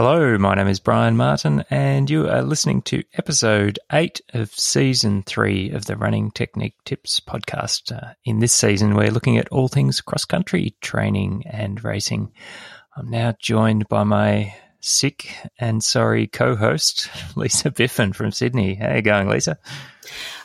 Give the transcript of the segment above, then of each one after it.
Hello, my name is Brian Martin, and you are listening to episode 8 of season 3 of the Running Technique Tips podcast. Uh, in this season, we're looking at all things cross country training and racing. I'm now joined by my sick and sorry co host, Lisa Biffin from Sydney. How are you going, Lisa?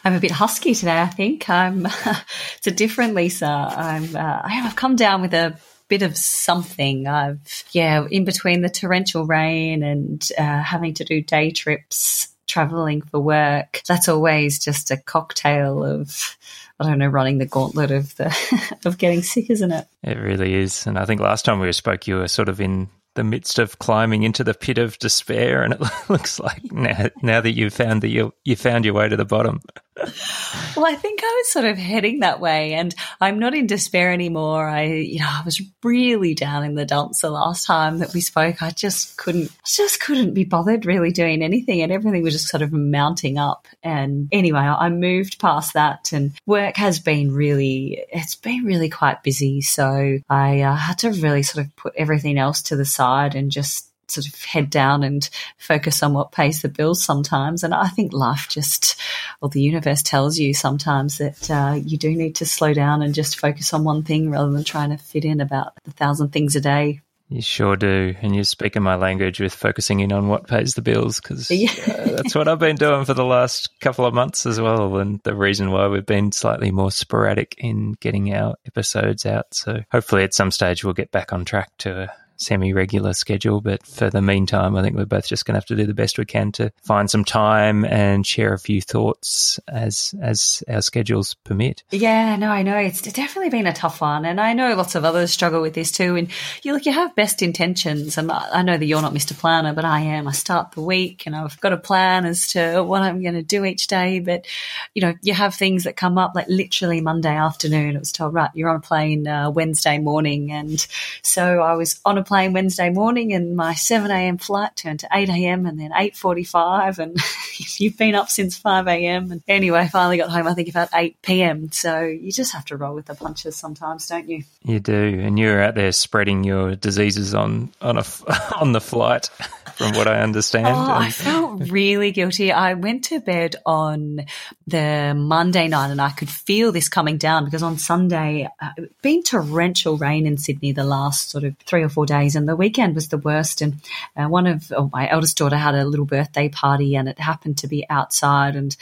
I'm a bit husky today, I think. I'm, it's a different Lisa. I'm, uh, I've come down with a bit of something. I've, yeah, in between the torrential rain and uh, having to do day trips, traveling for work, that's always just a cocktail of, I don't know, running the gauntlet of the of getting sick, isn't it? It really is. And I think last time we spoke, you were sort of in the midst of climbing into the pit of despair, and it looks like now, now that you've found that you you found your way to the bottom. Well, I think I was sort of heading that way, and I'm not in despair anymore. I, you know, I was really down in the dumps the last time that we spoke. I just couldn't, just couldn't be bothered really doing anything, and everything was just sort of mounting up. And anyway, I moved past that, and work has been really, it's been really quite busy. So I uh, had to really sort of put everything else to the side and just sort of head down and focus on what pays the bills sometimes. And I think life just, well, the universe tells you sometimes that uh, you do need to slow down and just focus on one thing rather than trying to fit in about a thousand things a day. You sure do. And you're speaking my language with focusing in on what pays the bills because yeah. uh, that's what I've been doing for the last couple of months as well. And the reason why we've been slightly more sporadic in getting our episodes out. So hopefully at some stage we'll get back on track to semi regular schedule. But for the meantime, I think we're both just going to have to do the best we can to find some time and share a few thoughts as as our schedules permit. Yeah, no, I know it's definitely been a tough one, and I know lots of others struggle with this too. And you look, you have best intentions, and I know that you're not Mr. Planner, but I am. I start the week, and I've got a plan as to what I'm going to do each day. But you know, you have things that come up, like literally Monday afternoon. It was told, right, you're on a plane uh, Wednesday morning, and so I was on a plane Wednesday morning, and my seven a.m. flight turned to eight a.m. and then eight forty-five, and you've been up since five a.m. And anyway, finally got home. I think about eight p.m. So you just have to roll with the punches sometimes, don't you? You do, and you're out there spreading your diseases on on a on the flight from what I understand. Oh, I felt really guilty. I went to bed on the Monday night and I could feel this coming down because on Sunday, uh, it been torrential rain in Sydney the last sort of three or four days and the weekend was the worst. And uh, one of oh, my eldest daughter had a little birthday party and it happened to be outside and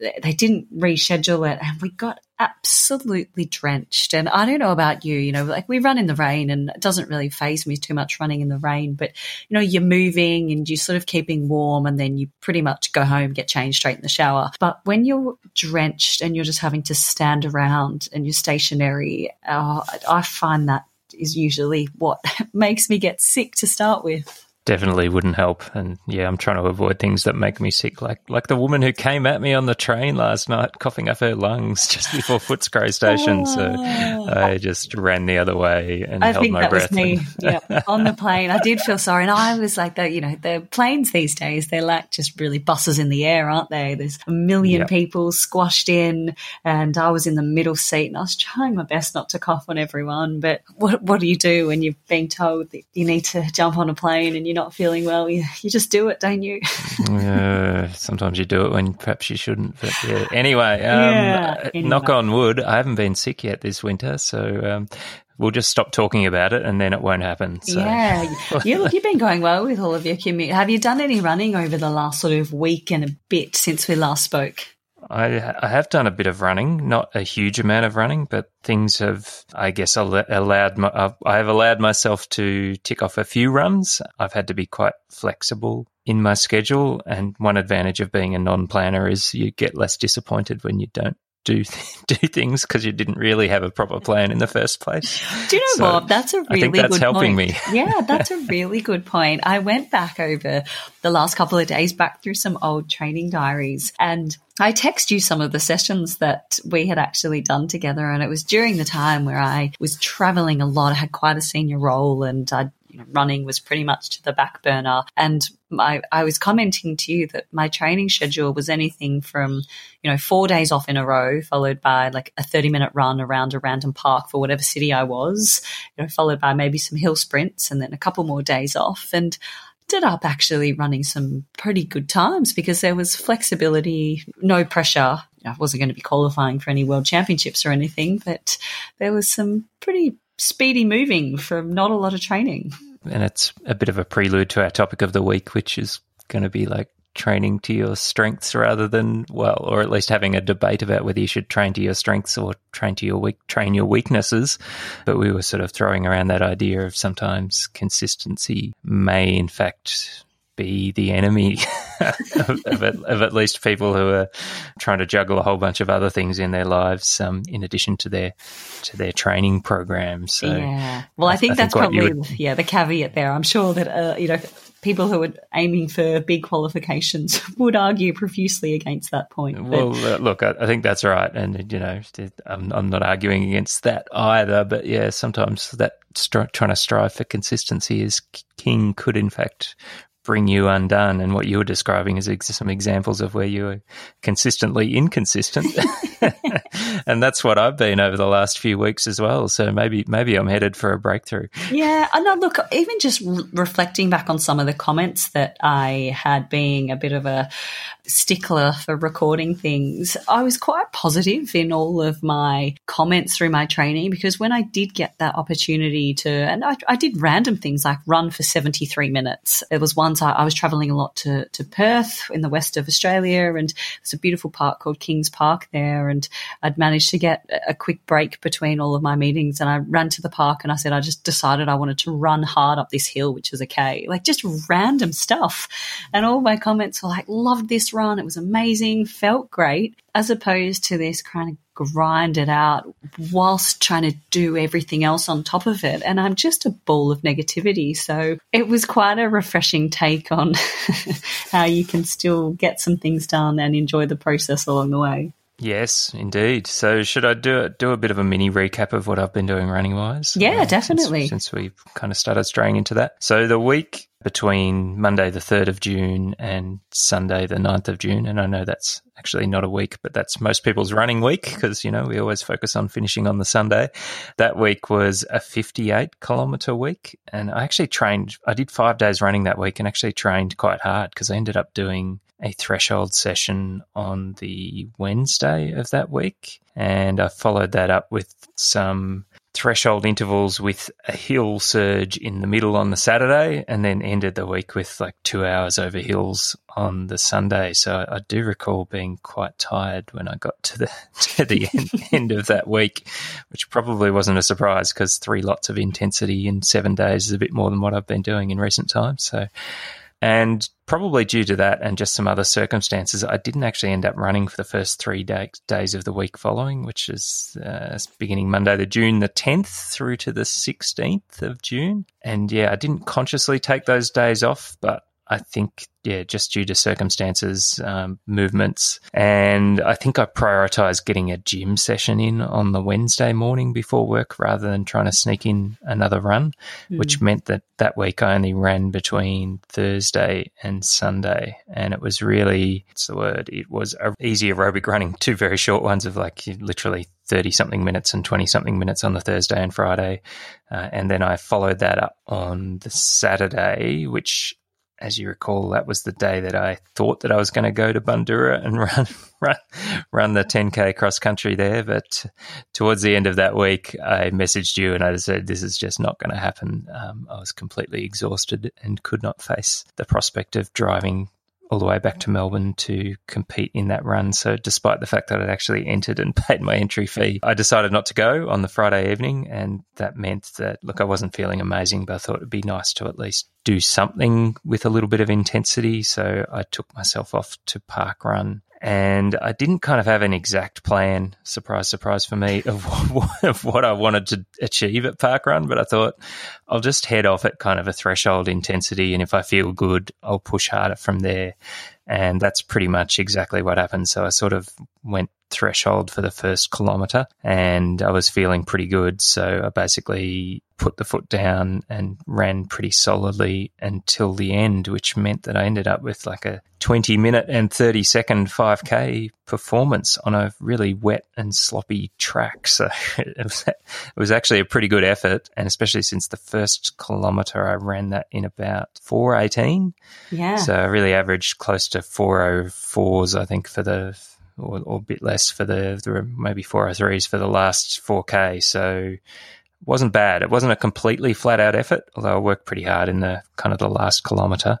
they didn't reschedule it and we got absolutely drenched. And I don't know about you, you know, like we run in the rain and it doesn't really phase me too much running in the rain, but you know, you're moving and you're sort of keeping warm and then you pretty much go home, get changed straight in the shower. But when you're drenched and you're just having to stand around and you're stationary, uh, I find that is usually what makes me get sick to start with definitely wouldn't help. And yeah, I'm trying to avoid things that make me sick, like like the woman who came at me on the train last night, coughing up her lungs just before Footscray Station. So oh. I just ran the other way and I held think my that breath. Was me. And... yeah, on the plane, I did feel sorry, and I was like, the you know, the planes these days they're like just really buses in the air, aren't they? There's a million yep. people squashed in, and I was in the middle seat, and I was trying my best not to cough on everyone. But what what do you do when you're being told that you need to jump on a plane and you're not feeling well, you, you just do it, don't you? yeah, sometimes you do it when perhaps you shouldn't. But yeah. Anyway, um, yeah, anyway. knock on wood, I haven't been sick yet this winter, so um, we'll just stop talking about it and then it won't happen. So. Yeah, you, you've been going well with all of your commute. Have you done any running over the last sort of week and a bit since we last spoke? I, I have done a bit of running, not a huge amount of running, but things have, I guess, allowed my, I have allowed myself to tick off a few runs. I've had to be quite flexible in my schedule, and one advantage of being a non-planner is you get less disappointed when you don't do do things because you didn't really have a proper plan in the first place. Do you know, so Bob? That's a really I think that's good helping point. me. yeah, that's a really good point. I went back over the last couple of days, back through some old training diaries, and I text you some of the sessions that we had actually done together, and it was during the time where I was traveling a lot. I had quite a senior role, and I'd you know, running was pretty much to the back burner. And my, I was commenting to you that my training schedule was anything from, you know, four days off in a row, followed by like a 30 minute run around a random park for whatever city I was, you know, followed by maybe some hill sprints and then a couple more days off. And ended up actually running some pretty good times because there was flexibility, no pressure. I wasn't going to be qualifying for any world championships or anything, but there was some pretty speedy moving from not a lot of training. And it's a bit of a prelude to our topic of the week, which is going to be like training to your strengths rather than well, or at least having a debate about whether you should train to your strengths or train to your weak train your weaknesses. But we were sort of throwing around that idea of sometimes consistency may in fact be the enemy of, of, at, of, at, least people who are trying to juggle a whole bunch of other things in their lives, um, in addition to their to their training programs. So yeah, well, I think I, that's think probably would, yeah the caveat there. I'm sure that uh, you know people who are aiming for big qualifications would argue profusely against that point. Well, uh, look, I, I, think that's right, and you know, I'm, I'm, not arguing against that either. But yeah, sometimes that trying to strive for consistency is king could in fact bring you undone. And what you were describing is ex- some examples of where you are consistently inconsistent. and that's what I've been over the last few weeks as well. So maybe maybe I'm headed for a breakthrough. Yeah, and no, look, even just re- reflecting back on some of the comments that I had, being a bit of a stickler for recording things, I was quite positive in all of my comments through my training because when I did get that opportunity to, and I, I did random things like run for 73 minutes. It was once I, I was traveling a lot to, to Perth in the west of Australia, and there's a beautiful park called Kings Park there. And I'd managed to get a quick break between all of my meetings, and I ran to the park and I said, I just decided I wanted to run hard up this hill, which is a K, like just random stuff. And all my comments were like, loved this run. It was amazing, felt great, as opposed to this kind of grind it out whilst trying to do everything else on top of it. And I'm just a ball of negativity. So it was quite a refreshing take on how you can still get some things done and enjoy the process along the way. Yes, indeed. So, should I do do a bit of a mini recap of what I've been doing running wise? Yeah, uh, definitely. Since, since we kind of started straying into that. So, the week between Monday the 3rd of June and Sunday the 9th of June, and I know that's actually not a week, but that's most people's running week because, you know, we always focus on finishing on the Sunday. That week was a 58 kilometer week. And I actually trained, I did five days running that week and actually trained quite hard because I ended up doing a threshold session on the Wednesday of that week. And I followed that up with some threshold intervals with a hill surge in the middle on the Saturday and then ended the week with like two hours over hills on the Sunday. So I do recall being quite tired when I got to the to the end, end of that week, which probably wasn't a surprise because three lots of intensity in seven days is a bit more than what I've been doing in recent times. So and probably due to that and just some other circumstances, I didn't actually end up running for the first three day, days of the week following, which is uh, beginning Monday, the June the 10th through to the 16th of June. And yeah, I didn't consciously take those days off, but I think, yeah, just due to circumstances, um, movements. And I think I prioritized getting a gym session in on the Wednesday morning before work rather than trying to sneak in another run, mm. which meant that that week I only ran between Thursday and Sunday. And it was really, what's the word? It was a easy aerobic running, two very short ones of like literally 30 something minutes and 20 something minutes on the Thursday and Friday. Uh, and then I followed that up on the Saturday, which as you recall, that was the day that I thought that I was going to go to Bundoora and run run run the 10k cross country there. But towards the end of that week, I messaged you and I said, "This is just not going to happen." Um, I was completely exhausted and could not face the prospect of driving all the way back to Melbourne to compete in that run. So, despite the fact that I'd actually entered and paid my entry fee, I decided not to go on the Friday evening. And that meant that, look, I wasn't feeling amazing, but I thought it'd be nice to at least do something with a little bit of intensity. So, I took myself off to park run and I didn't kind of have an exact plan, surprise, surprise for me, of what, of what I wanted to achieve at Parkrun. But I thought I'll just head off at kind of a threshold intensity. And if I feel good, I'll push harder from there. And that's pretty much exactly what happened. So I sort of went threshold for the first kilometre and I was feeling pretty good. So I basically put the foot down and ran pretty solidly until the end, which meant that I ended up with like a 20 minute and 30 second 5K performance on a really wet and sloppy track. So it was, it was actually a pretty good effort. And especially since the first kilometre, I ran that in about 418. Yeah. So I really averaged close to 404s, I think, for the or, or, a bit less for the, the maybe 403s for the last 4K. So wasn't bad. It wasn't a completely flat out effort, although I worked pretty hard in the kind of the last kilometre.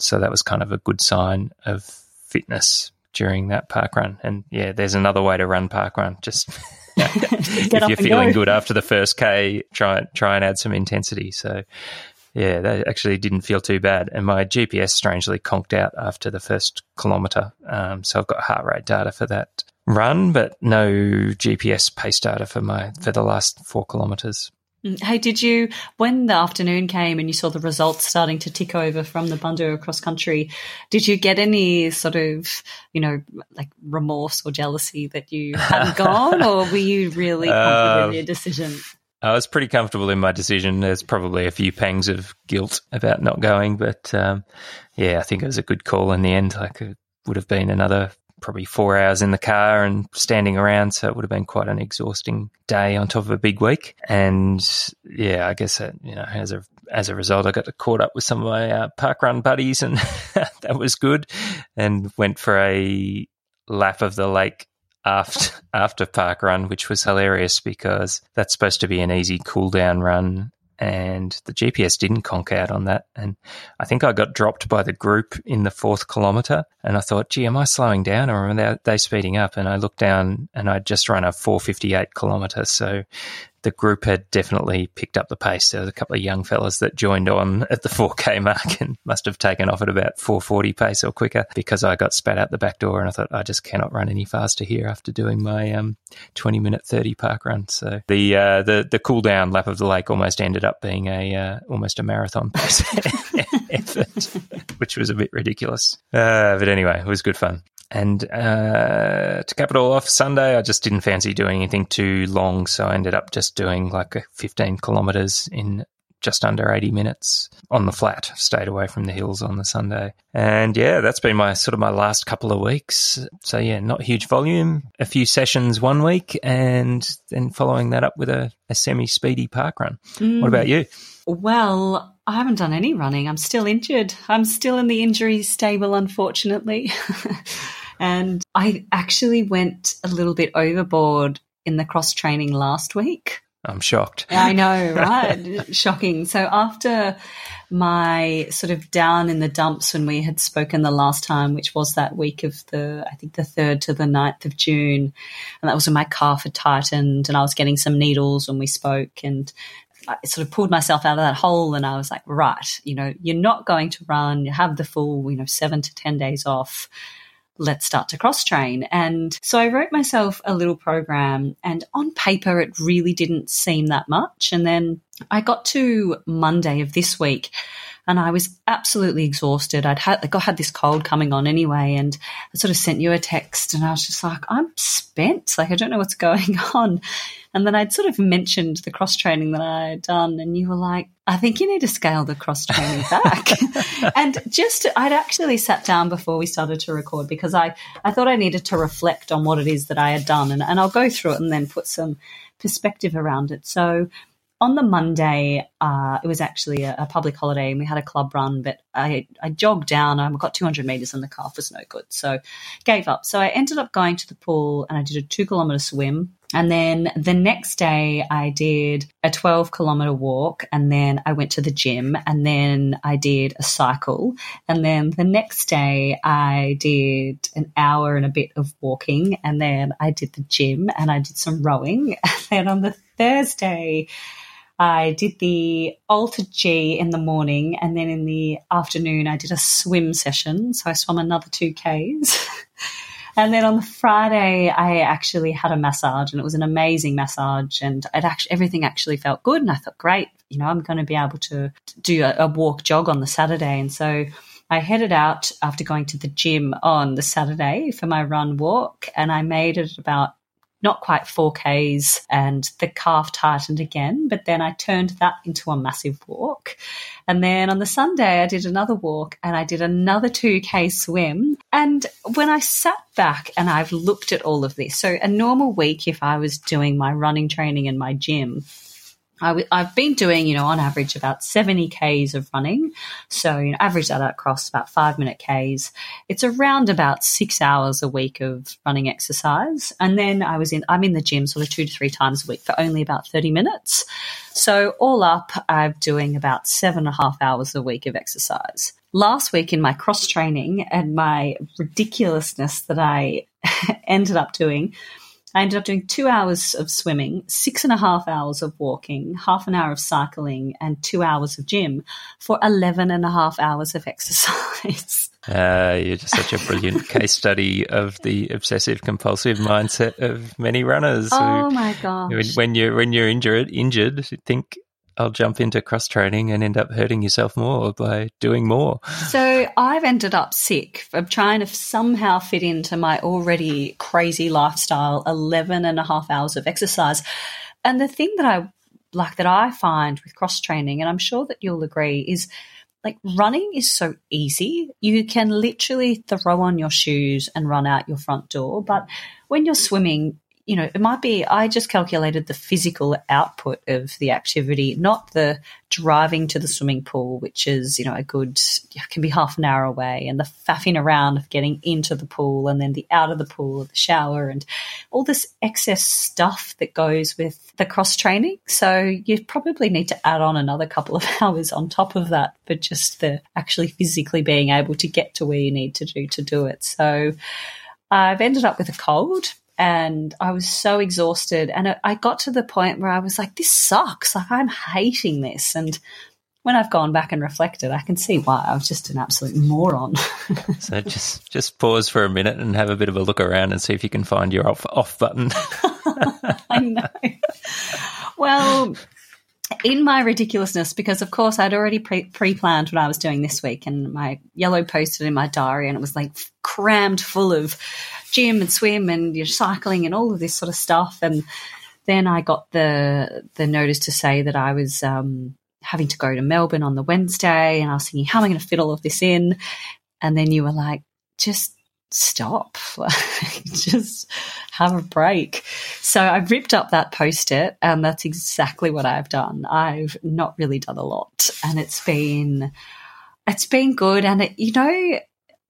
So that was kind of a good sign of fitness during that park run. And yeah, there's another way to run park run. Just if you're feeling go. good after the first K, try try and add some intensity. So yeah, that actually didn't feel too bad. And my GPS strangely conked out after the first kilometre. Um, so I've got heart rate data for that run, but no GPS pace data for my for the last four kilometres. Mm, hey, did you, when the afternoon came and you saw the results starting to tick over from the Bundoora cross country, did you get any sort of, you know, like remorse or jealousy that you hadn't gone, or were you really confident uh, in your decision? I was pretty comfortable in my decision. There's probably a few pangs of guilt about not going, but um, yeah, I think it was a good call in the end. Like it would have been another probably four hours in the car and standing around. So it would have been quite an exhausting day on top of a big week. And yeah, I guess you know, as a as a result, I got caught up with some of my uh, park run buddies, and that was good. And went for a lap of the lake after after park run, which was hilarious because that's supposed to be an easy cool down run and the GPS didn't conk out on that. And I think I got dropped by the group in the fourth kilometer. And I thought, gee, am I slowing down or are they speeding up? And I looked down and I'd just run a 458 kilometer. So the group had definitely picked up the pace. There was a couple of young fellas that joined on at the 4K mark and must have taken off at about 440 pace or quicker because I got spat out the back door and I thought I just cannot run any faster here after doing my um, 20 minute 30 park run. So the uh, the the cool down lap of the lake almost ended up being a uh, almost a marathon pace effort, which was a bit ridiculous. Uh, but anyway, it was good fun. And uh, to cap it all off, Sunday, I just didn't fancy doing anything too long. So I ended up just doing like 15 kilometers in just under 80 minutes on the flat, stayed away from the hills on the Sunday. And yeah, that's been my sort of my last couple of weeks. So yeah, not huge volume, a few sessions one week, and then following that up with a, a semi speedy park run. Mm. What about you? Well, I haven't done any running. I'm still injured. I'm still in the injury stable, unfortunately. And I actually went a little bit overboard in the cross training last week. I'm shocked. I know, right? Shocking. So after my sort of down in the dumps when we had spoken the last time, which was that week of the, I think the 3rd to the 9th of June. And that was when my calf had tightened and I was getting some needles when we spoke. And I sort of pulled myself out of that hole and I was like, right, you know, you're not going to run, you have the full, you know, seven to 10 days off let's start to cross train. And so I wrote myself a little program, and on paper, it really didn't seem that much. And then I got to Monday of this week and I was absolutely exhausted. I'd had like I had this cold coming on anyway, and I sort of sent you a text, and I was just like, I'm spent. Like I don't know what's going on. And then I'd sort of mentioned the cross training that I had done, and you were like, I think you need to scale the cross training back. and just, I'd actually sat down before we started to record because I, I thought I needed to reflect on what it is that I had done. And, and I'll go through it and then put some perspective around it. So, on the Monday, uh, it was actually a, a, public holiday and we had a club run, but I, I jogged down. I got 200 meters and the calf was no good. So gave up. So I ended up going to the pool and I did a two kilometer swim. And then the next day, I did a 12 kilometer walk, and then I went to the gym, and then I did a cycle. And then the next day, I did an hour and a bit of walking, and then I did the gym and I did some rowing. And then on the Thursday, I did the Alter G in the morning, and then in the afternoon, I did a swim session. So I swam another two Ks. and then on the Friday, I actually had a massage, and it was an amazing massage, and it actually everything actually felt good. And I thought, great, you know, I'm going to be able to do a, a walk jog on the Saturday, and so I headed out after going to the gym on the Saturday for my run walk, and I made it about not quite 4Ks and the calf tightened again, but then I turned that into a massive walk. And then on the Sunday, I did another walk and I did another 2K swim. And when I sat back and I've looked at all of this, so a normal week, if I was doing my running training in my gym, i w- I've been doing, you know, on average about 70 Ks of running. So, you know, average that across about five minute Ks. It's around about six hours a week of running exercise. And then I was in, I'm in the gym sort of two to three times a week for only about 30 minutes. So all up, I'm doing about seven and a half hours a week of exercise. Last week in my cross training and my ridiculousness that I ended up doing, I ended up doing two hours of swimming, six and a half hours of walking, half an hour of cycling, and two hours of gym for 11 and a half hours of exercise. Uh, you're just such a brilliant case study of the obsessive compulsive mindset of many runners. Oh who, my gosh! When you're when you're injured, injured, think I'll jump into cross training and end up hurting yourself more by doing more. So I've ended up sick of trying to somehow fit into my already crazy lifestyle 11 and a half hours of exercise. And the thing that I like that I find with cross training, and I'm sure that you'll agree, is like running is so easy. You can literally throw on your shoes and run out your front door. But when you're swimming, you know, it might be, I just calculated the physical output of the activity, not the driving to the swimming pool, which is, you know, a good, can be half an hour away, and the faffing around of getting into the pool and then the out of the pool, the shower, and all this excess stuff that goes with the cross training. So you probably need to add on another couple of hours on top of that for just the actually physically being able to get to where you need to do to do it. So I've ended up with a cold and I was so exhausted. And I got to the point where I was like, this sucks. Like, I'm hating this. And when I've gone back and reflected, I can see why I was just an absolute moron. so just just pause for a minute and have a bit of a look around and see if you can find your off off button. I know. Well, in my ridiculousness, because of course I'd already pre planned what I was doing this week, and my yellow posted in my diary, and it was like crammed full of gym and swim and you're cycling and all of this sort of stuff. And then I got the the notice to say that I was um, having to go to Melbourne on the Wednesday, and I was thinking, how am I going to fit all of this in? And then you were like, just stop, just have a break. So I ripped up that post it, and that's exactly what I've done. I've not really done a lot, and it's been it's been good. And it, you know,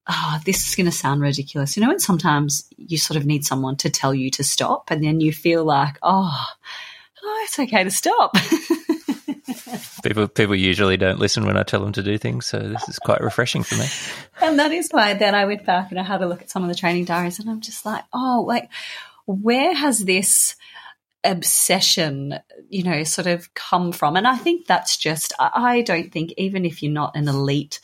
oh, this is going to sound ridiculous. You know, and sometimes you sort of need someone to tell you to stop, and then you feel like, oh, oh it's okay to stop. people people usually don't listen when I tell them to do things, so this is quite refreshing for me. And that is why then I went back and I had a look at some of the training diaries, and I'm just like, oh, like where has this obsession, you know, sort of come from? And I think that's just, I don't think, even if you're not an elite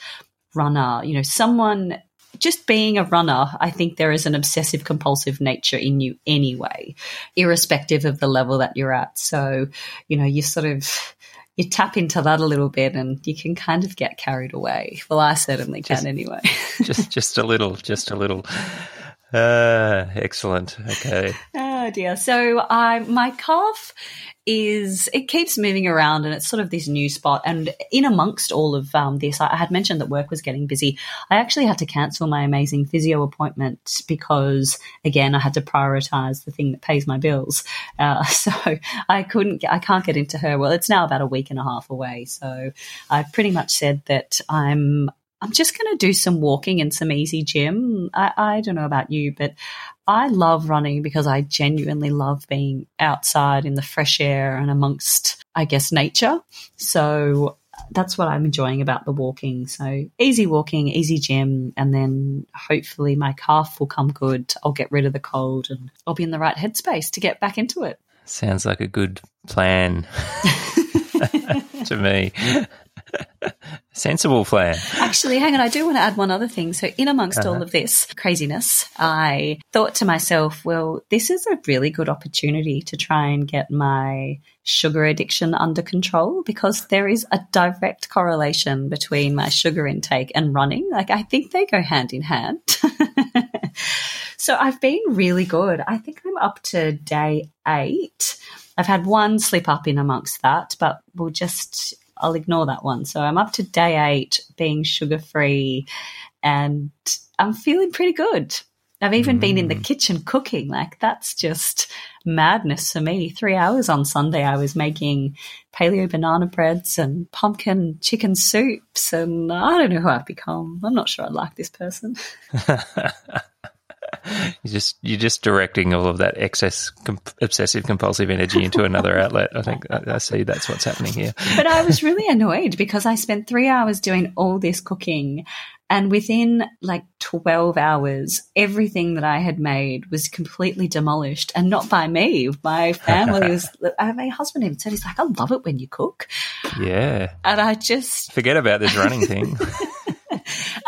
runner, you know, someone just being a runner, I think there is an obsessive compulsive nature in you anyway, irrespective of the level that you're at. So, you know, you sort of you tap into that a little bit and you can kind of get carried away. Well, I certainly can just, anyway. just just a little, just a little. Uh, excellent. Okay. Oh dear. So I my calf is it keeps moving around and it's sort of this new spot. And in amongst all of um, this, I, I had mentioned that work was getting busy. I actually had to cancel my amazing physio appointment because, again, I had to prioritize the thing that pays my bills. Uh, so I couldn't, I can't get into her. Well, it's now about a week and a half away. So I pretty much said that I'm I'm just going to do some walking and some easy gym. I, I, don't know about you, but I love running because I genuinely love being outside in the fresh air and amongst, I guess, nature. So that's what I'm enjoying about the walking. So easy walking, easy gym, and then hopefully my calf will come good. I'll get rid of the cold and I'll be in the right headspace to get back into it. Sounds like a good plan to me. Sensible plan. Actually, hang on, I do want to add one other thing. So, in amongst uh-huh. all of this craziness, I thought to myself, well, this is a really good opportunity to try and get my sugar addiction under control because there is a direct correlation between my sugar intake and running. Like, I think they go hand in hand. so, I've been really good. I think I'm up to day eight. I've had one slip up in amongst that, but we'll just I'll ignore that one. So I'm up to day eight being sugar free and I'm feeling pretty good. I've even mm. been in the mm. kitchen cooking. Like that's just madness for me. Three hours on Sunday, I was making paleo banana breads and pumpkin chicken soups. And I don't know who I've become. I'm not sure I like this person. you just you're just directing all of that excess obsessive compulsive energy into another outlet. I think I, I, see that's what's happening here. But I was really annoyed because I spent three hours doing all this cooking, and within like twelve hours, everything that I had made was completely demolished, and not by me. My family was. my husband even said he's like, "I love it when you cook." Yeah, and I just forget about this running thing.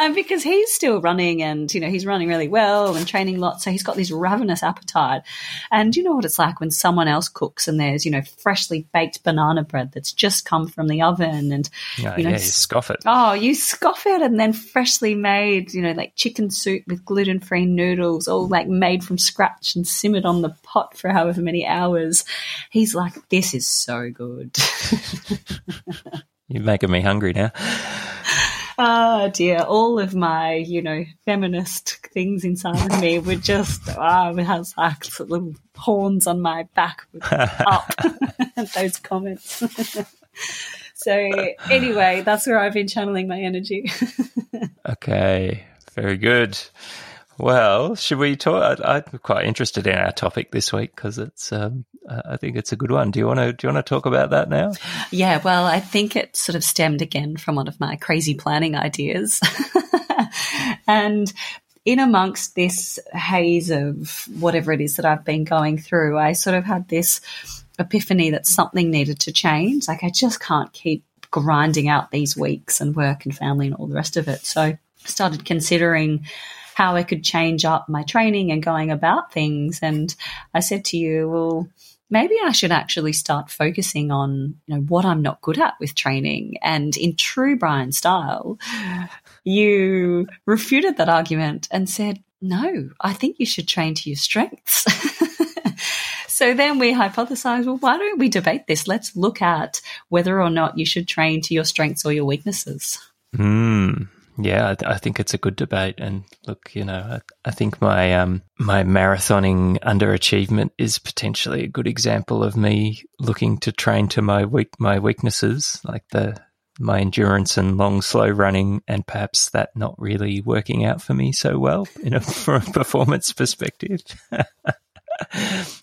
And because he's still running and, you know, he's running really well and training lots. So he's got this ravenous appetite. And you know what it's like when someone else cooks and there's, you know, freshly baked banana bread that's just come from the oven and, oh, you know, yeah, you scoff it. Oh, you scoff it and then freshly made, you know, like chicken soup with gluten free noodles, all like made from scratch and simmered on the pot for however many hours. He's like, this is so good. You're making me hungry now. Oh dear, all of my, you know, feminist things inside of me were just, oh, it has like little horns on my back up those comments. so anyway, that's where I've been channeling my energy. okay, very good. Well, should we talk? I, am quite interested in our topic this week because it's. Um, I think it's a good one. Do you want to? Do you want to talk about that now? Yeah. Well, I think it sort of stemmed again from one of my crazy planning ideas, and in amongst this haze of whatever it is that I've been going through, I sort of had this epiphany that something needed to change. Like I just can't keep grinding out these weeks and work and family and all the rest of it. So I started considering how I could change up my training and going about things. And I said to you, well, maybe I should actually start focusing on you know what I'm not good at with training. And in true Brian style, you refuted that argument and said, no, I think you should train to your strengths. so then we hypothesized, well, why don't we debate this? Let's look at whether or not you should train to your strengths or your weaknesses. Hmm. Yeah, I, think it's a good debate. And look, you know, I, I think my um, my marathoning underachievement is potentially a good example of me looking to train to my weak my weaknesses, like the my endurance and long slow running, and perhaps that not really working out for me so well in a, from a performance perspective.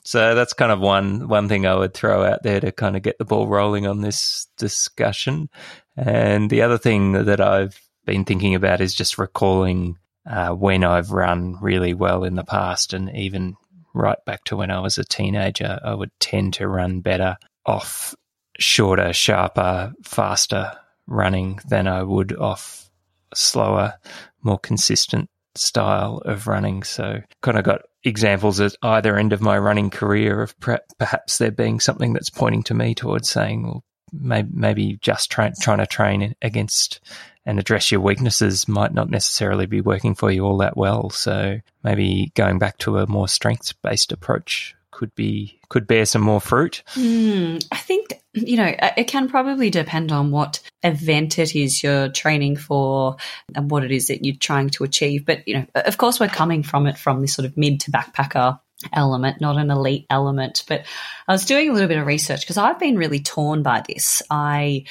so that's kind of one one thing I would throw out there to kind of get the ball rolling on this discussion. And the other thing that I've been thinking about is just recalling uh, when I've run really well in the past, and even right back to when I was a teenager, I would tend to run better off shorter, sharper, faster running than I would off slower, more consistent style of running. So, kind of got examples at either end of my running career of perhaps there being something that's pointing to me towards saying, well, maybe, maybe just try, trying to train against and address your weaknesses might not necessarily be working for you all that well. So maybe going back to a more strengths based approach could be could bear some more fruit. Mm, I think you know it can probably depend on what event it is you're training for and what it is that you're trying to achieve. But you know, of course, we're coming from it from this sort of mid to backpacker element, not an elite element. But I was doing a little bit of research because I've been really torn by this. I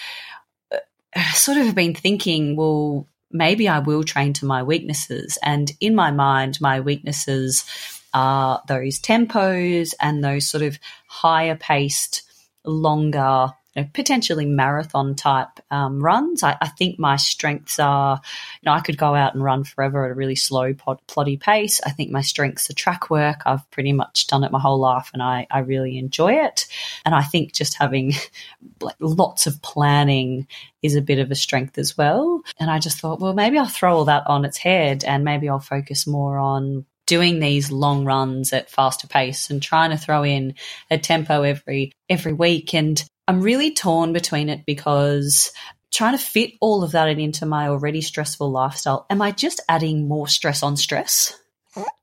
Uh, sort of been thinking, well, maybe I will train to my weaknesses. And in my mind, my weaknesses are those tempos and those sort of higher paced, longer know, potentially marathon type um, runs. I, I, think my strengths are, you know, I could go out and run forever at a really slow, ploddy pace. I think my strengths are track work. I've pretty much done it my whole life and I, I really enjoy it. And I think just having like lots of planning is a bit of a strength as well. And I just thought, well, maybe I'll throw all that on its head and maybe I'll focus more on doing these long runs at faster pace and trying to throw in a tempo every every week and I'm really torn between it because trying to fit all of that into my already stressful lifestyle am I just adding more stress on stress?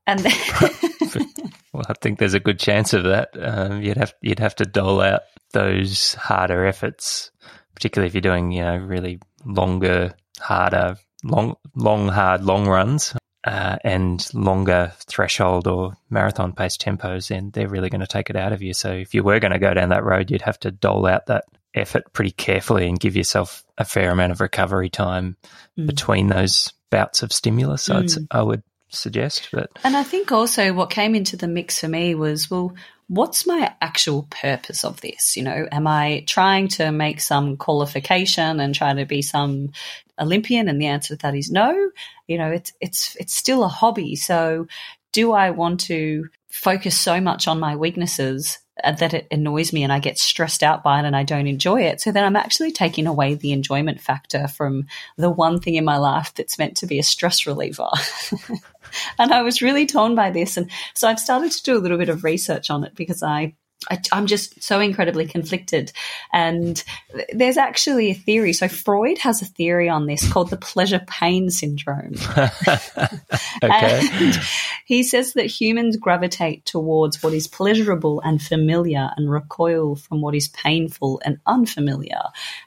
And then well I think there's a good chance of that. Um, you'd have you'd have to dole out those harder efforts particularly if you're doing you know really longer harder long long hard long runs uh, and longer threshold or marathon pace tempos, then they're really going to take it out of you. So if you were going to go down that road, you'd have to dole out that effort pretty carefully and give yourself a fair amount of recovery time mm. between those bouts of stimulus. Mm. I would suggest. But and I think also what came into the mix for me was well, what's my actual purpose of this? You know, am I trying to make some qualification and trying to be some Olympian? And the answer to that is no. You know, it's it's it's still a hobby. So do I want to focus so much on my weaknesses uh, that it annoys me and I get stressed out by it and I don't enjoy it. So then I'm actually taking away the enjoyment factor from the one thing in my life that's meant to be a stress reliever. and I was really torn by this. And so I've started to do a little bit of research on it because I I, am just so incredibly conflicted. And there's actually a theory. So Freud has a theory on this called the pleasure pain syndrome. okay. And he says that humans gravitate towards what is pleasurable and familiar and recoil from what is painful and unfamiliar.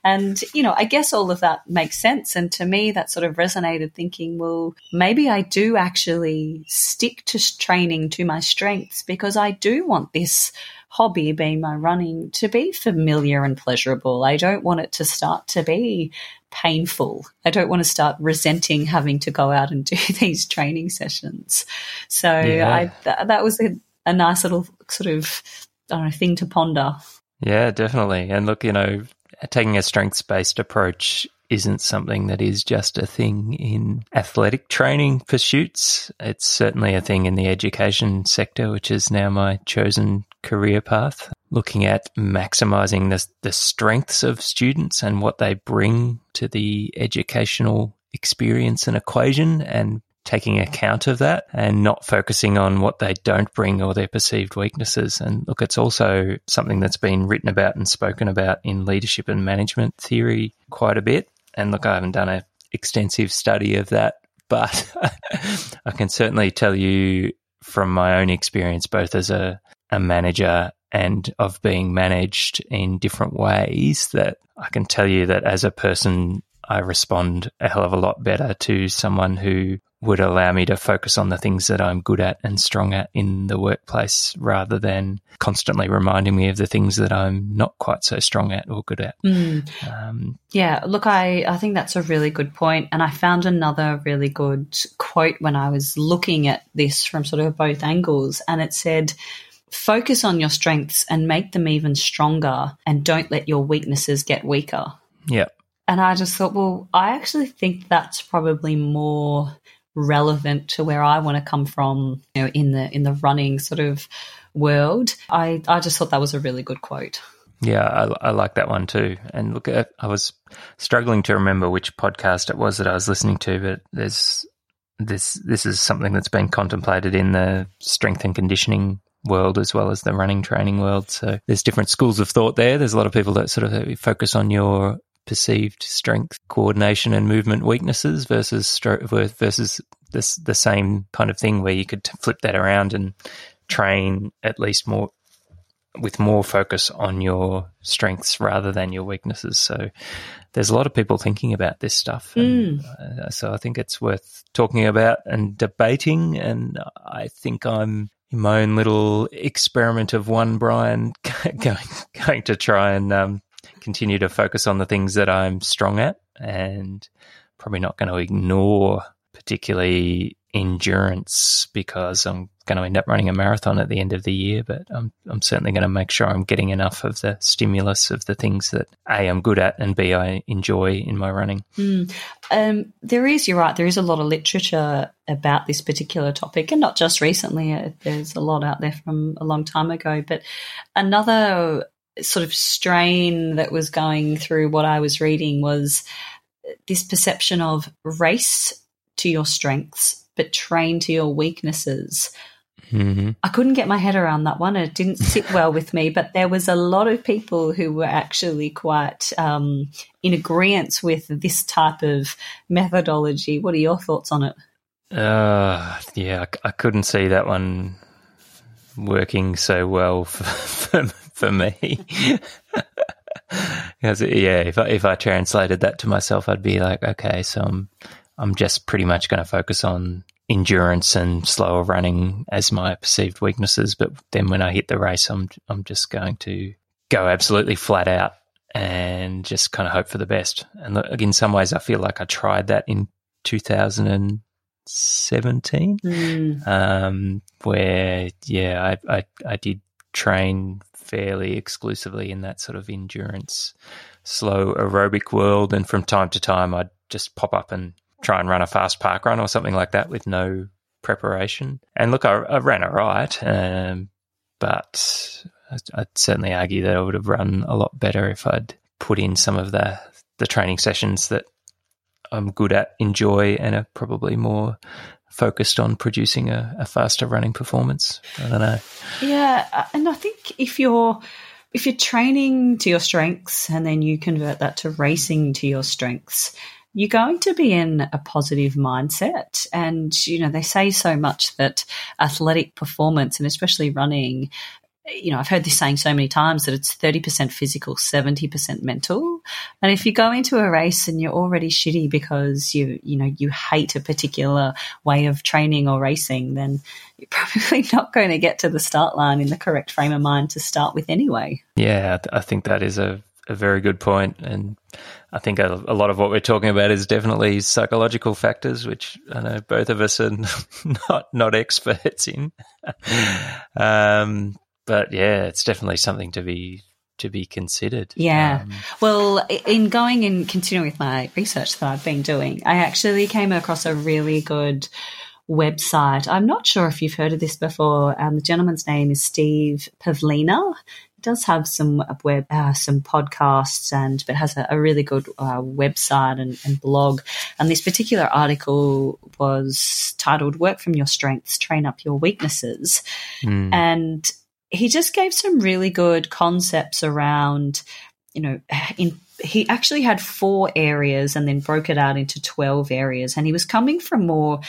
And, you know, I guess all of that makes sense. And to me, that sort of resonated thinking, well, maybe I do actually stick to training to my strengths because I do want this hobby, being my running, to be familiar and pleasurable. I don't want it to start to be painful. I don't want to start resenting having to go out and do these training sessions. So yeah. I th- that was a, a nice little sort of I don't know thing to ponder. Yeah, definitely. And look, you know, taking a strengths based approach isn't something that is just a thing in athletic training pursuits. It's certainly a thing in the education sector, which is now my chosen career path. Looking at maximizing the, the strengths of students and what they bring to the educational experience and equation and taking account of that and not focusing on what they don't bring or their perceived weaknesses. And look, it's also something that's been written about and spoken about in leadership and management theory quite a bit. And look, I haven't done an extensive study of that, but I can certainly tell you from my own experience, both as a, a manager and of being managed in different ways, that I can tell you that as a person, I respond a hell of a lot better to someone who would allow me to focus on the things that I'm good at and strong at in the workplace rather than constantly reminding me of the things that I'm not quite so strong at or good at. Mm. Um, yeah, look, I, I think that's a really good point. And I found another really good quote when I was looking at this from sort of both angles. And it said, focus on your strengths and make them even stronger and don't let your weaknesses get weaker. Yeah. And I just thought, well, I actually think that's probably more relevant to where I want to come from, you know, in the in the running sort of world. I I just thought that was a really good quote. Yeah, I, I like that one too. And look, I was struggling to remember which podcast it was that I was listening to, but there's this this is something that's been contemplated in the strength and conditioning world as well as the running training world. So there's different schools of thought there. There's a lot of people that sort of focus on your perceived strength, coordination, and movement weaknesses versus versus this the same kind of thing where you could flip that around and train at least more with more focus on your strengths rather than your weaknesses. So there's a lot of people thinking about this stuff. And, mm. uh, so I think it's worth talking about and debating. And I think I'm in my own little experiment of one Brian going, going to try and um, continue to focus on the things that I'm strong at and probably not going to ignore particularly endurance because I'm going to end up running a marathon at the end of the year, but I'm, I'm certainly going to make sure I'm getting enough of the stimulus of the things that A, I'm good at, and B, I enjoy in my running. Mm. Um, there is, you're right, there is a lot of literature about this particular topic, and not just recently. Uh, there's a lot out there from a long time ago. But another sort of strain that was going through what I was reading was this perception of race to your strengths, but train to your weaknesses. Mm-hmm. I couldn't get my head around that one. It didn't sit well with me, but there was a lot of people who were actually quite um, in agreement with this type of methodology. What are your thoughts on it? Uh, yeah, I, I couldn't see that one working so well for, for, for me. Because yeah, if I, if I translated that to myself, I'd be like, okay, so I'm I'm just pretty much going to focus on endurance and slower running as my perceived weaknesses. But then when I hit the race, I'm I'm just going to go absolutely flat out and just kind of hope for the best. And in some ways, I feel like I tried that in 2017, mm. um, where yeah, I, I I did train fairly exclusively in that sort of endurance, slow aerobic world. And from time to time, I'd just pop up and try and run a fast park run or something like that with no preparation. And look, I, I ran it right, um, but I'd certainly argue that I would have run a lot better if I'd put in some of the the training sessions that I'm good at, enjoy, and are probably more focused on producing a, a faster running performance. I don't know. Yeah, uh, and I think if you're if you're training to your strengths and then you convert that to racing to your strengths, you're going to be in a positive mindset. And, you know, they say so much that athletic performance and especially running you know, I've heard this saying so many times that it's 30% physical, 70% mental. And if you go into a race and you're already shitty because you, you know, you hate a particular way of training or racing, then you're probably not going to get to the start line in the correct frame of mind to start with anyway. Yeah, I think that is a, a very good point. And I think a, a, lot of what we're talking about is definitely psychological factors, which I know both of us are not, not experts in. um, but yeah, it's definitely something to be to be considered. Yeah. Um, well, in going and continuing with my research that I've been doing, I actually came across a really good website. I'm not sure if you've heard of this before. Um, the gentleman's name is Steve Pavlina. Does have some web, uh, some podcasts, and but has a, a really good uh, website and, and, blog. And this particular article was titled "Work from Your Strengths, Train Up Your Weaknesses," mm. and he just gave some really good concepts around, you know, in he actually had four areas and then broke it out into 12 areas. And he was coming from more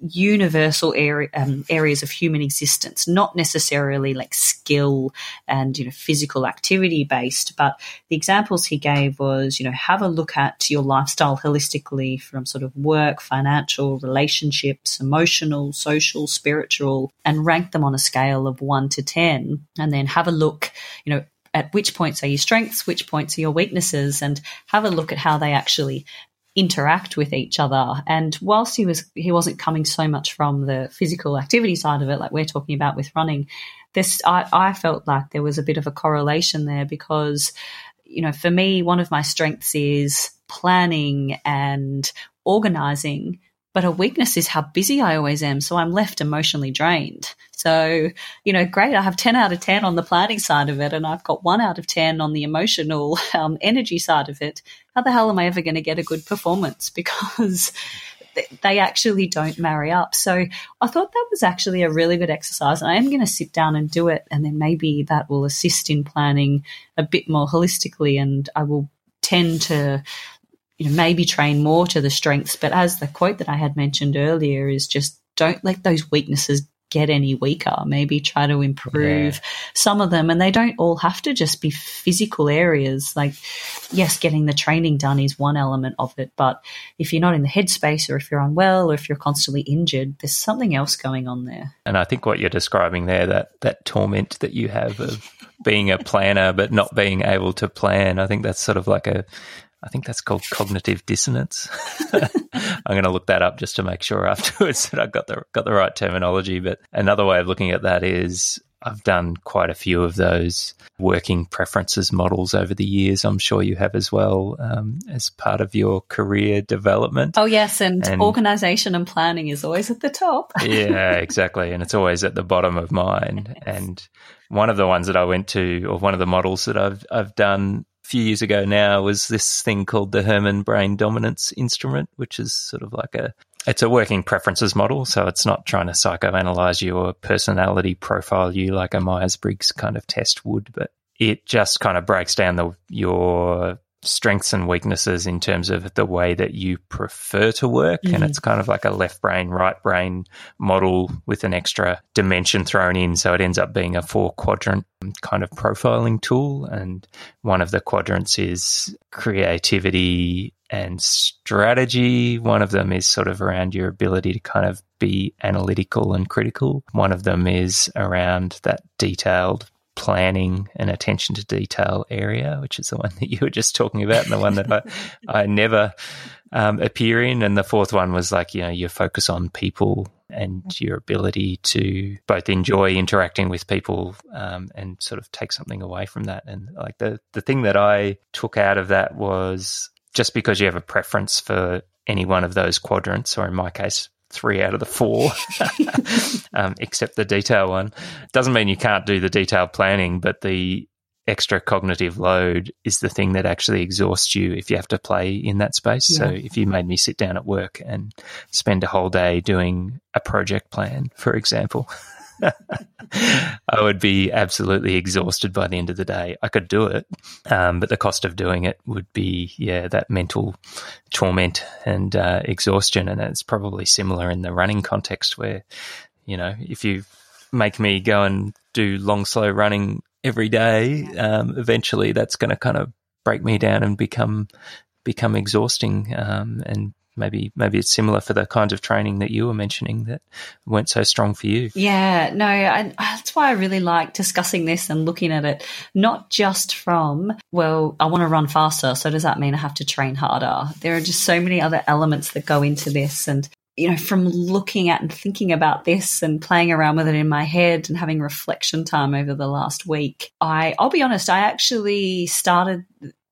universal area, um, areas of human existence, not necessarily like skill and, you know, physical activity based. But the examples he gave was, you know, have a look at your lifestyle holistically from sort of work, financial, relationships, emotional, social, spiritual, and rank them on a scale of one to 10. And then have a look, you know, at which points are your strengths, which points are your weaknesses, and have a look at how they actually interact with each other. And whilst he was he wasn't coming so much from the physical activity side of it, like we're talking about with running, this I, I felt like there was a bit of a correlation there because, you know, for me, one of my strengths is planning and organizing but a weakness is how busy I always am. So I'm left emotionally drained. So, you know, great. I have 10 out of 10 on the planning side of it, and I've got one out of 10 on the emotional um, energy side of it. How the hell am I ever going to get a good performance? Because they actually don't marry up. So I thought that was actually a really good exercise. And I am going to sit down and do it. And then maybe that will assist in planning a bit more holistically. And I will tend to you know, maybe train more to the strengths. But as the quote that I had mentioned earlier is just don't let those weaknesses get any weaker. Maybe try to improve yeah. some of them. And they don't all have to just be physical areas. Like, yes, getting the training done is one element of it. But if you're not in the headspace or if you're unwell or if you're constantly injured, there's something else going on there. And I think what you're describing there, that, that torment that you have of being a planner but not being able to plan, I think that's sort of like a I think that's called cognitive dissonance. I'm going to look that up just to make sure afterwards that I got the got the right terminology. But another way of looking at that is I've done quite a few of those working preferences models over the years. I'm sure you have as well um, as part of your career development. Oh, yes. And, and, organization and planning is always at the top. yeah, exactly. And it's always at the bottom of mine. Yes. And one of the ones that I went to, or one of the models that I've, I've done few years ago now, was this thing called the Herrmann Brain Dominance Instrument, which is sort of like a it's a working preferences model, so it's not trying to psychoanalyze you or personality profile you like a Myers Briggs kind of test would, but it just kind of breaks down the, your strengths and weaknesses in terms of the way that you prefer to work. Mm-hmm. And it's kind of like a left brain, right brain model with an extra dimension thrown in. So it ends up being a four quadrant kind of profiling tool. And one of the quadrants is creativity and strategy. One of them is sort of around your ability to kind of be analytical and critical. One of them is around that detailed planning and attention to detail area, which is the one that you were just talking about and the one that I, I never um, appear in. And the fourth one was like, you know, your focus on people and your ability to both enjoy interacting with people um, and sort of take something away from that. And like the, the thing that I took out of that was just because you have a preference for any one of those quadrants, or in my case, three out of the four, um, except the detail one. Doesn't mean you can't do the detailed planning, but the extra cognitive load is the thing that actually exhausts you if you have to play in that space. Yeah. So if you made me sit down at work and spend a whole day doing a project plan, for example, I would be absolutely exhausted by the end of the day. I could do it, um, but the cost of doing it would be, yeah, that mental torment and uh, exhaustion. And it's probably similar in the running context where, you know, if you make me go and do long, slow running every day, um, eventually that's going to kind of break me down and become become exhausting um, and maybe maybe it's similar for the kinds of training that you were mentioning that weren't so strong for you. Yeah, no, I, that's why I really like discussing this and looking at it not just from well, I want to run faster, so does that mean I have to train harder? There are just so many other elements that go into this, and you know, from looking at and thinking about this and playing around with it in my head and having reflection time over the last week, I I'll be honest, I actually started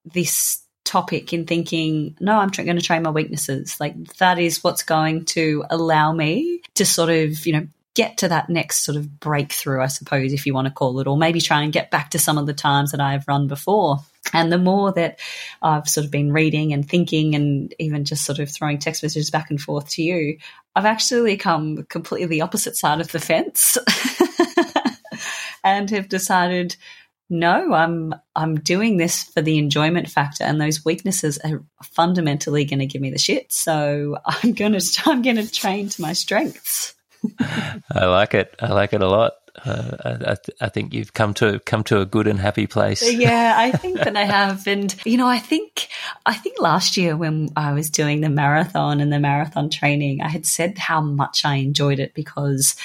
this topic in thinking, no, I'm going to train my weaknesses. Like that is what's going to allow me to sort of, you know, get to that next sort of breakthrough, I suppose, if you want to call it, or maybe try and get back to some of the times that I've run before. And the more that I've sort of been reading and thinking and even just sort of throwing text messages back and forth to you, I've actually come completely the opposite side of the fence and have decided no, I'm I'm doing this for the enjoyment factor, and those weaknesses are fundamentally going to give me the shit. So I'm going to I'm going to train to my strengths. I like it. I like it a lot. Uh, I, I, think you've come to come to a good and happy place. yeah, I think that I have, and you know, I think I think last year when I was doing the marathon and the marathon training, I had said how much I enjoyed it because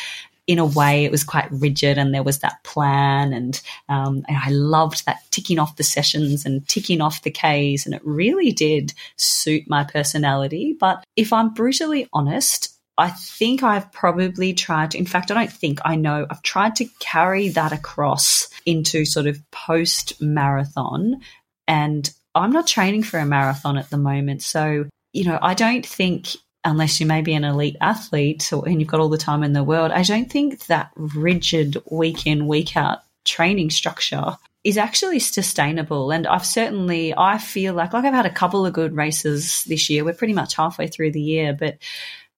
in a way, it was quite rigid and there was that plan. And, um, and I loved that ticking off the sessions and ticking off the Ks. And it really did suit my personality. But if I'm brutally honest, I think I've probably tried to, in fact, I don't think I know, I've tried to carry that across into sort of post marathon. And I'm not training for a marathon at the moment. So, you know, I don't think unless you may be an elite athlete and you've got all the time in the world, I don't think that rigid week in, week out training structure is actually sustainable. And I've certainly, I feel like, like I've had a couple of good races this year. We're pretty much halfway through the year, but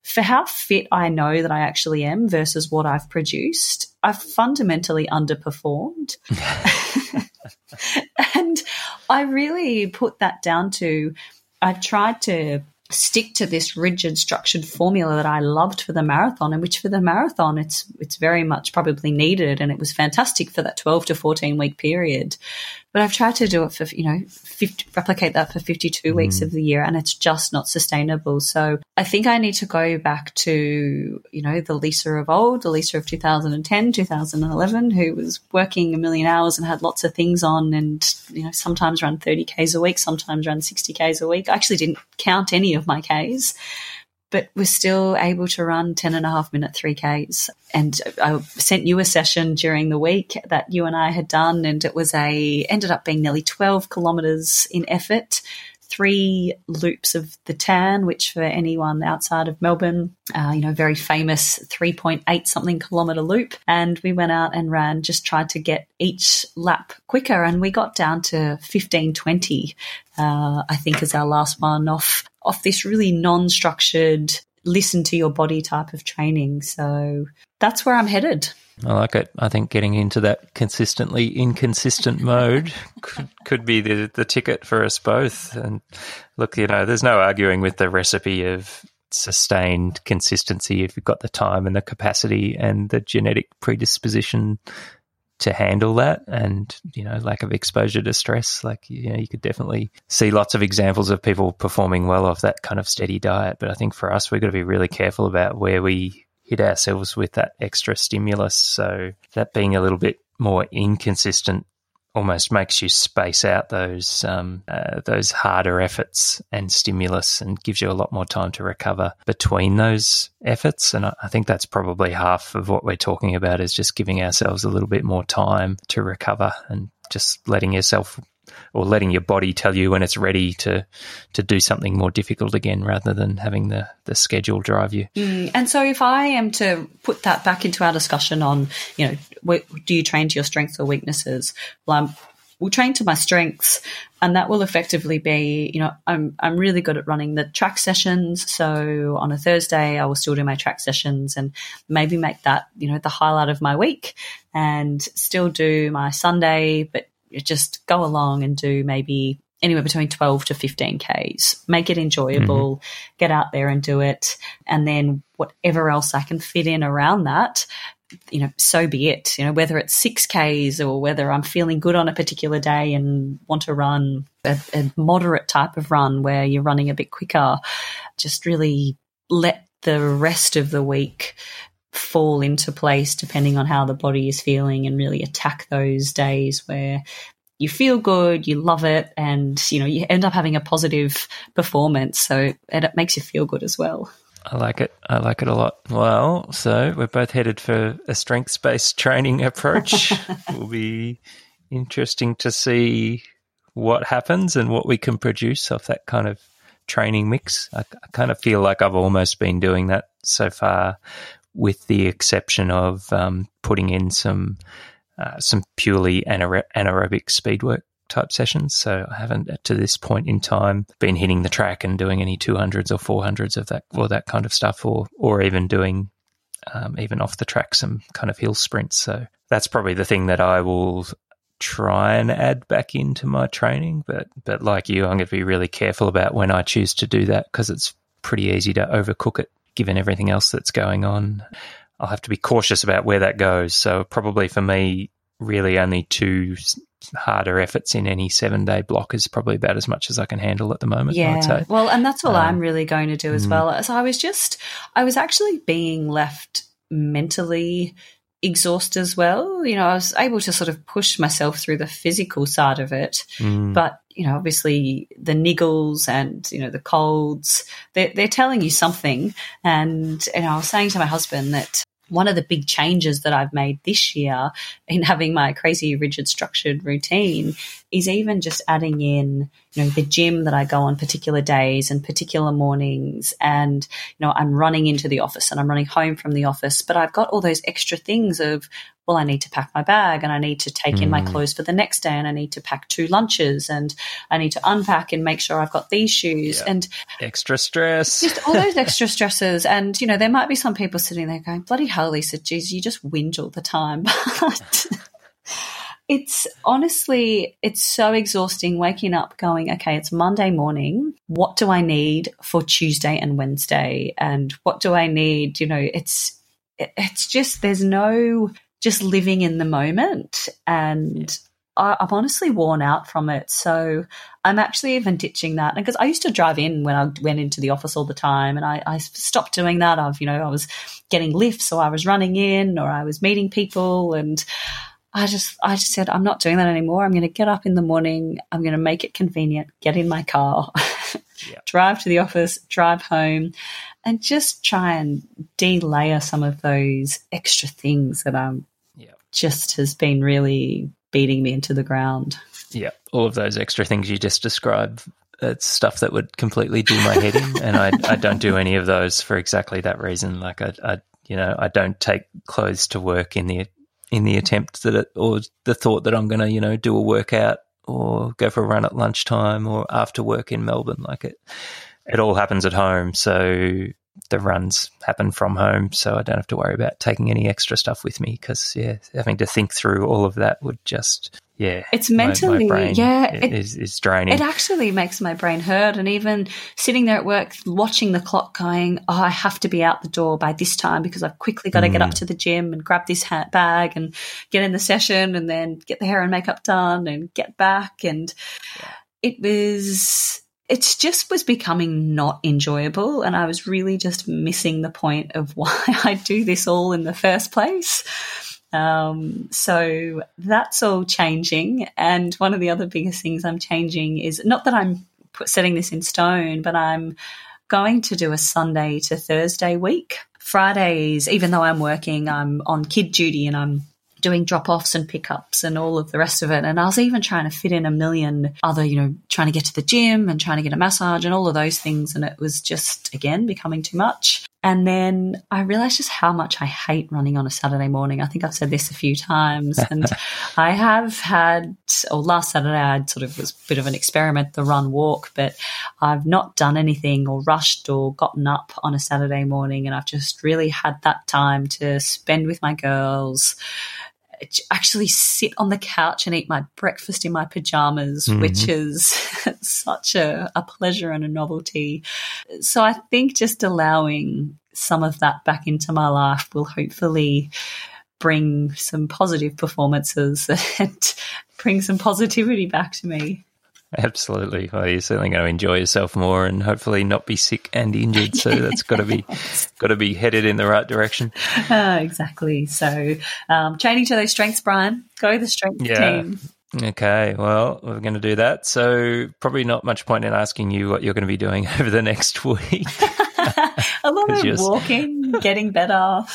for how fit I know that I actually am versus what I've produced, I've fundamentally underperformed. and I really put that down to I've tried to stick to this rigid structured formula that I loved for the marathon and which for the marathon it's it's very much probably needed and it was fantastic for that 12 to 14 week period but I've tried to do it for you know 50, replicate that for 52 mm. weeks of the year and it's just not sustainable so I think I need to go back to, you know, the Lisa of old, the Lisa of 2010, 2011, who was working a million hours and had lots of things on and, you know, sometimes run 30 Ks a week, sometimes run 60 Ks a week. I actually didn't count any of my Ks, but was still able to run 10 and a half minute 3Ks. And I sent you a session during the week that you and I had done, and it was a, ended up being nearly 12 kilometers in effort three loops of the Tan, which for anyone outside of Melbourne, uh, you know, very famous 3.8 something kilometre loop. And we went out and ran, just tried to get each lap quicker. And we got down to 1520, uh, I think is our last one off, off this really non-structured, listen to your body type of training. So that's where I'm headed. I like it. I think getting into that consistently inconsistent mode could, could be the, the ticket for us both. And look, you know, there's no arguing with the recipe of sustained consistency if you've got the time and the capacity and the genetic predisposition to handle that and you know lack of exposure to stress like you know you could definitely see lots of examples of people performing well off that kind of steady diet but i think for us we've got to be really careful about where we hit ourselves with that extra stimulus. So that being a little bit more inconsistent almost makes you space out those um, uh, those harder efforts and stimulus and gives you a lot more time to recover between those efforts. And I, I think that's probably half of what we're talking about is just giving ourselves a little bit more time to recover and just letting yourself or letting your body tell you when it's ready to to do something more difficult again rather than having the the schedule drive you. Mm, and so if I am to put that back into our discussion on, you know, do you train to your strengths or weaknesses? Well, I'm will train to my strengths and that will effectively be you know I'm I'm really good at running the track sessions so on a Thursday I will still do my track sessions and maybe make that you know the highlight of my week and still do my Sunday but just go along and do maybe anywhere between 12 to 15 Ks. Make it enjoyable, mm-hmm. get out there and do it. And then whatever else I can fit in around that, you know, so be it. You know, whether it's 6Ks or whether I'm feeling good on a particular day and want to run a, a moderate type of run where you're running a bit quicker, just really let the rest of the week fall into place depending on how the body is feeling and really attack those days where you feel good, you love it, and you know you end up having a positive performance. So it makes you feel good as well. I like it. I like it a lot. Well, so we're both headed for a strengths based training approach. It will be interesting to see what happens and what we can produce off that kind of training mix. I, I kind of feel like I've almost been doing that so far with the exception of um, putting in some uh, some purely anaerobic speed work type sessions. So I haven't to this point in time been hitting the track and doing any 200s or 400s of that or that kind of stuff, or or even doing um, even off the track some kind of hill sprints. So that's probably the thing that I will try and add back into my training. But but like you, I'm going to be really careful about when I choose to do that because it's pretty easy to overcook it given everything else that's going on. I'll have to be cautious about where that goes. So probably for me, really only two harder efforts in any seven day block is probably about as much as I can handle at the moment. Yeah. Well, and that's all um, I'm really going to do as mm. well. So I was just, I was actually being left mentally exhaust as well. You know, I was able to sort of push myself through the physical side of it, mm. but you know, obviously the niggles and you know the colds, they're, they're telling you something. And you know, I was saying to my husband that one of the big changes that I've made this year in having my crazy rigid structured routine is even just adding in, you know, the gym that I go on particular days and particular mornings. And, you know, I'm running into the office and I'm running home from the office, but I've got all those extra things of, well, I need to pack my bag and I need to take mm. in my mm. clothes for the next day and I need to pack two lunches and I need to unpack and make sure I've got these shoes and extra stress. Just all those extra stresses. And, you know, there might be some people sitting there going, bloody hell, Lisa, geez, you just whinge all the time. But it's honestly, it's so exhausting waking up going, okay, it's Monday morning. What do I need for Tuesday and Wednesday? And what do I need? You know, it's, it's just, there's no just living in the moment. And I'm honestly worn out from it. So I'm actually even ditching that because I used to drive in when I went into the office all the time, and I, I stopped doing that. I've, you know, I was getting lifts, or I was running in, or I was meeting people, and I just, I just said, I'm not doing that anymore. I'm going to get up in the morning. I'm going to make it convenient. Get in my car, yeah. drive to the office, drive home, and just try and delayer some of those extra things that yeah. just has been really beating me into the ground. Yeah, all of those extra things you just described. It's stuff that would completely do my head in, and I, I don't do any of those for exactly that reason. Like I, I, you know, I don't take clothes to work in the in the attempt that it, or the thought that I'm going to, you know, do a workout or go for a run at lunchtime or after work in Melbourne. Like it, it all happens at home. So the runs happen from home. So I don't have to worry about taking any extra stuff with me because, yeah, having to think through all of that would just yeah, it's mentally, my, my yeah, it, is, is draining. It actually makes my brain hurt. And even sitting there at work, watching the clock going, oh, I have to be out the door by this time because I've quickly got to mm. get up mm. to the gym and grab this hat bag and get in the session and then get the hair and makeup done and get back. And it was, it just was becoming not enjoyable. And I was really just missing the point of why I do this all in the first place. Um, so that's all changing. And one of the other biggest things I'm changing is not that I'm setting this in stone, but I'm going to do a Sunday to Thursday week. Fridays, even though I'm working, I'm on kid duty and I'm doing drop offs and pickups and all of the rest of it. And I was even trying to fit in a million other, you know, trying to get to the gym and trying to get a massage and all of those things. And it was just, again, becoming too much. And then I realized just how much I hate running on a Saturday morning. I think I've said this a few times. And I have had, or last Saturday, I had sort of was a bit of an experiment, the run walk, but I've not done anything or rushed or gotten up on a Saturday morning. And I've just really had that time to spend with my girls actually sit on the couch and eat my breakfast in my pajamas, mm-hmm. which is such a, a pleasure and a novelty. So I think just allowing some of that back into my life will hopefully bring some positive performances and bring some positivity back to me. Absolutely. Well, you're certainly going to enjoy yourself more and hopefully not be sick and injured. So that's got to be got to be headed in the right direction. Uh, exactly. So um, training to those strengths, Brian. Go the strength yeah. team. Okay, well, we're going to do that. So, probably not much point in asking you what you're going to be doing over the next week. a lot of walking, getting better,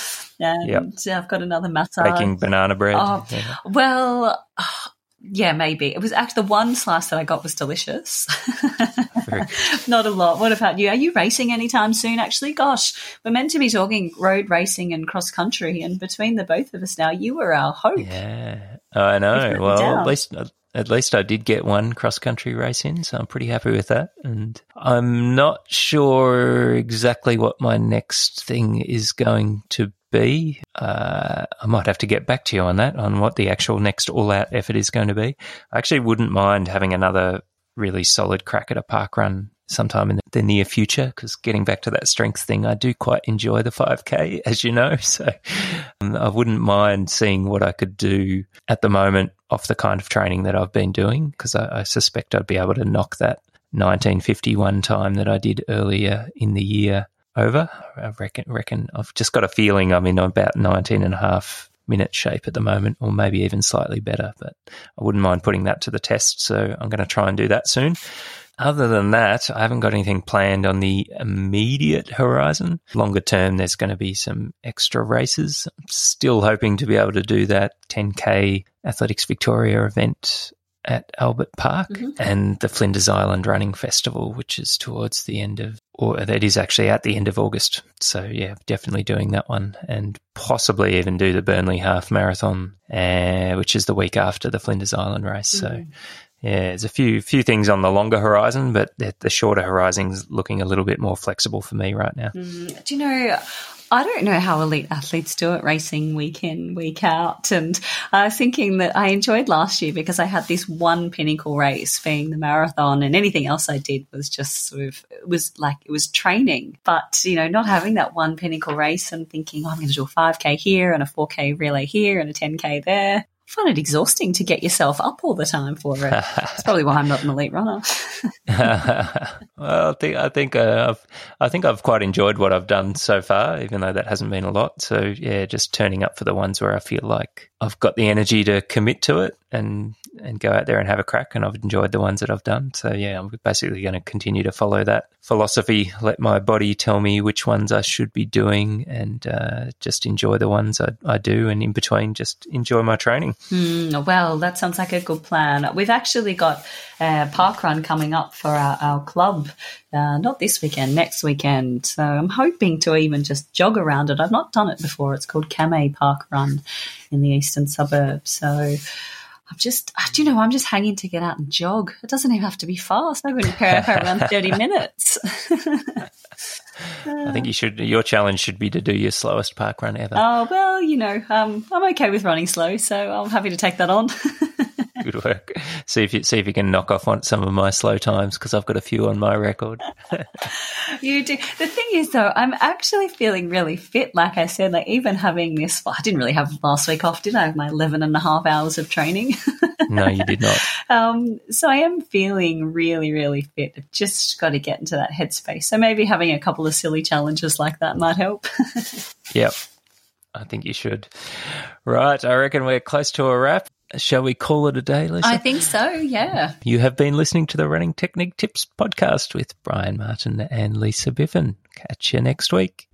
and yep. I've got another massage. Baking banana bread. Oh, yeah. Well, yeah, maybe. It was actually the one slice that I got was delicious. Not a lot. What about you? Are you racing anytime soon, actually? Gosh, we're meant to be talking road racing and cross country, and between the both of us now, you were our hope. Yeah, I know. Well, at least. At least I did get one cross country race in, so I'm pretty happy with that. And I'm not sure exactly what my next thing is going to be. Uh, I might have to get back to you on that, on what the actual next all out effort is going to be. I actually wouldn't mind having another really solid crack at a park run sometime in the near future because getting back to that strength thing, I do quite enjoy the 5K, as you know. So um, I wouldn't mind seeing what I could do at the moment off the kind of training that I've been doing because I, I suspect I'd be able to knock that 1951 time that I did earlier in the year over. I reckon, reckon I've just got a feeling I'm in about 19 and a half minute shape at the moment, or maybe even slightly better, but I wouldn't mind putting that to the test. So I'm going to try and do that soon. Other than that, I haven't got anything planned on the immediate horizon. Longer term, there's going to be some extra races. I'm still hoping to be able to do that 10K Athletics Victoria event at Albert Park mm-hmm. and the Flinders Island Running Festival, which is towards the end of, or that is actually at the end of August. So yeah, definitely doing that one and possibly even do the Burnley Half Marathon, uh, which is the week after the Flinders Island race. Mm-hmm. So yeah, there's a few few things on the longer horizon, but the, the shorter horizon's looking a little bit more flexible for me right now. Mm, do you know? I don't know how elite athletes do it racing week in, week out. And I was thinking that I enjoyed last year because I had this one pinnacle race being the marathon and anything else I did was just sort of, it was like, it was training. But, you know, not having that one pinnacle race and thinking, oh, I'm going to do a 5K here and a 4K relay here and a 10K there. Find it exhausting to get yourself up all the time for it. That's probably why I'm not an elite runner. well, I think I think uh, I've I think I've quite enjoyed what I've done so far, even though that hasn't been a lot. So yeah, just turning up for the ones where I feel like I've got the energy to commit to it and and go out there and have a crack. And I've enjoyed the ones that I've done. So yeah, I'm basically going to continue to follow that philosophy. Let my body tell me which ones I should be doing, and uh, just enjoy the ones I, I, do. And in between, just enjoy my training. Mm, well, that sounds like a good plan. We've actually got a park run coming up for our, our club. Uh, not this weekend, next weekend. So I'm hoping to even just jog around it. I've not done it before. It's called Kamay Park Run in the eastern suburbs. So I'm just, do you know, I'm just hanging to get out and jog. It doesn't even have to be fast. I wouldn't care if I ran 30 minutes. I think you should. Your challenge should be to do your slowest park run ever. Oh well, you know, um, I'm okay with running slow, so I'm happy to take that on. Good work. See if you see if you can knock off on some of my slow times because I've got a few on my record. you do. The thing is, though, I'm actually feeling really fit. Like I said, like even having this, well, I didn't really have last week off, did I? My 11 and a half hours of training. no, you did not. Um, so I am feeling really, really fit. I've just got to get into that headspace. So maybe having a couple of silly challenges like that might help. yep. I think you should. Right. I reckon we're close to a wrap. Shall we call it a day, Lisa? I think so, yeah. You have been listening to the Running Technique Tips podcast with Brian Martin and Lisa Biffin. Catch you next week.